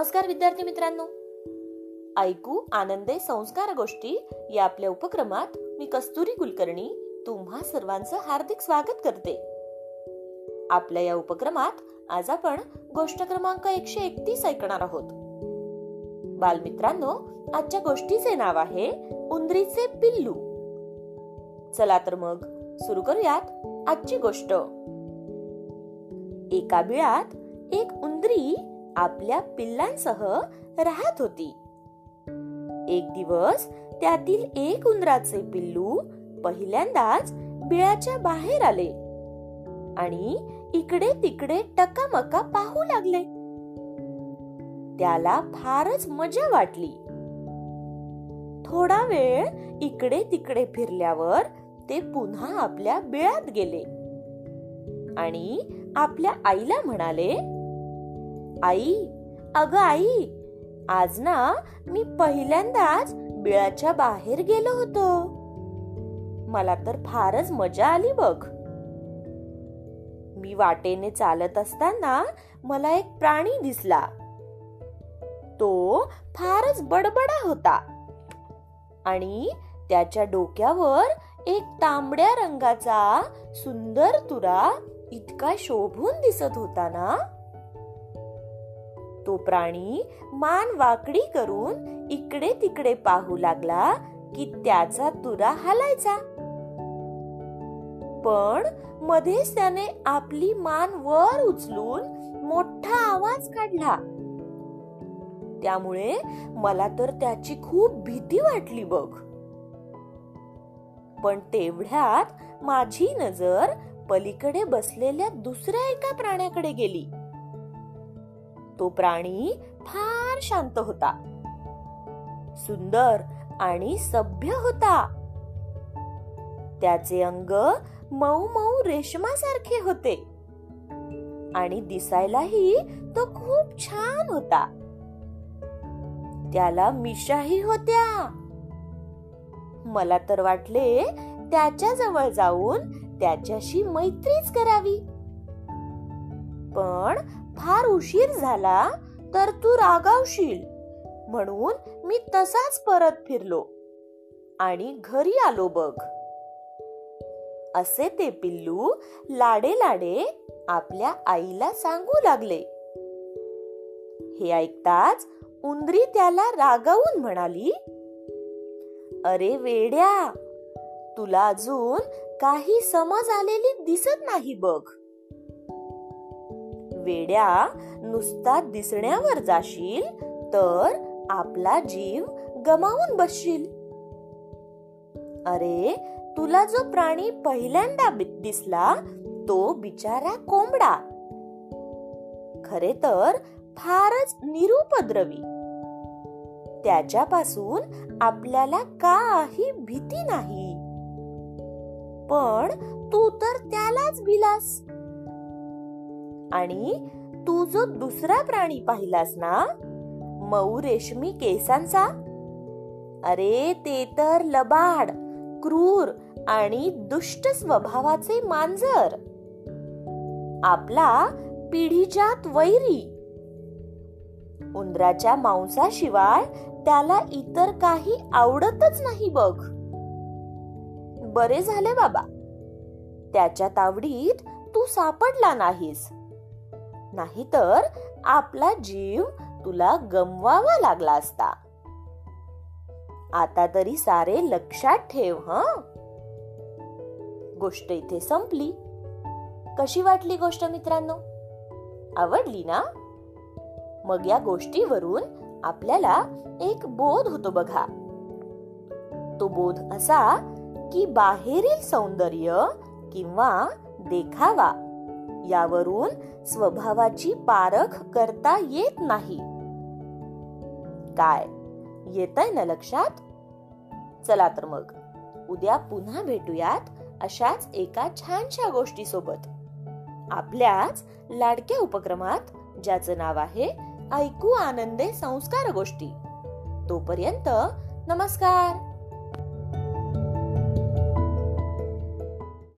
नमस्कार विद्यार्थी मित्रांनो. ऐकू आनंदे संस्कार गोष्टी या आपल्या उपक्रमात मी कस्तुरी कुलकर्णी तुम्हा सर्वांचं हार्दिक स्वागत करते. आपल्या या उपक्रमात आज आपण गोष्ट क्रमांक एकशे एकतीस ऐकणार आहोत. बालमित्रांनो आजच्या गोष्टीचे नाव आहे उंदरीचे पिल्लू. चला तर मग सुरू करूयात आजची गोष्ट. एका बिळात एक उंदरी आपल्या पिल्लांसह राहत होती. एक दिवस त्यातील एक उंदराचे पिल्लू पहिल्यांदाच बिळाच्या बाहेर आले आणि इकडे तिकडे टकामका पाहू लागले. त्याला फारच मजा वाटली. थोडा वेळ इकडे तिकडे फिरल्यावर ते पुन्हा आपल्या बिळात गेले आणि आपल्या आईला म्हणाले आई अग आई आज ना मी पहिल्यांदाच बिळाच्या बाहेर गेलो होतो. मला तर फारच मजा आली बघ. मी वाटेने चालत असताना मला एक प्राणी दिसला. तो फारच बडबडा होता आणि त्याच्या डोक्यावर एक तांबड्या रंगाचा सुंदर तुरा इतका शोभून दिसत होता ना. तो प्राणी मान वाकडी करून इकडे तिकडे पाहू लागला की त्याचा तुरा हालायचा. पण मध्येच त्याने आपली मान वर उचलून मोठा आवाज काढला. त्यामुळे मला तर त्याची खूप भीती वाटली बघ. पण तेवढ्यात माझी नजर पलीकडे बसलेल्या दुसऱ्या एका प्राण्याकडे गेली. तो प्राणी फार शांत होता. सुंदर आणि सभ्य होता. त्याचे अंग मऊ मऊ रेशमासारखे होते. आणि दिसायलाही तो खूप छान होता. त्याला मिशाही होत्या. मला तर वाटले त्याच्याजवळ जाऊन त्याच्याशी मैत्रीच करावी. पण फार उशीर झाला तर तू रागावशील. म्हणून मी तसाच परत फिरलो आणि घरी आलो बघ. असे ते पिल्लू लाडे लाडे आपल्या आईला सांगू लागले. हे ऐकताच उंदरी त्याला रागावून म्हणाली अरे वेड्या तुला अजून काही समज आलेली दिसत नाही बघ. वेड्या नुसता दिसण्यावर जाशील तर आपला जीव गमावून बसशील. अरे तुला जो प्राणी पहिल्यांदा दिसला तो बिचारा कोंबडा. खरे तर फारच निरुपद्रवी. त्याच्यापासून आपल्याला काही भीती नाही. पण तू तर त्यालाच भिलास आणि तू जो दुसरा प्राणी पाहिलास ना मऊ रेशमी केसांचा? अरे ते तर लबाड क्रूर आणि दुष्ट स्वभावाचे मांजर. आपला पिढीजात वैरी. उंदराच्या मांसाशिवाय त्याला इतर काही आवडतच नाही बघ. बरे झाले बाबा. त्याच्या तावडीत तू सापडला नाहीस. नाहीतर आपला जीव तुला गमवावा लागला असता. आता तरी सारे लक्षात ठेव ह? गोष्ट इथे संपली. कशी वाटली गोष्ट मित्रांनो? आवडली ना? मग या गोष्टीवरून आपल्याला एक बोध होतो बघा. तो बोध असा की बाहेरील सौंदर्य किंवा देखावा. यावरून स्वभावाची पारख करता येत नाही. काय? येत आहे ना लक्षात? चला तर मग. उद्या पुन्हा भेटूयात अशाच एका छानशा गोष्टी सोबत आपल्याच लाडक्या उपक्रमात ज्याचं नाव आहे ऐकू आनंदे संस्कार गोष्टी. तोपर्यंत नमस्कार!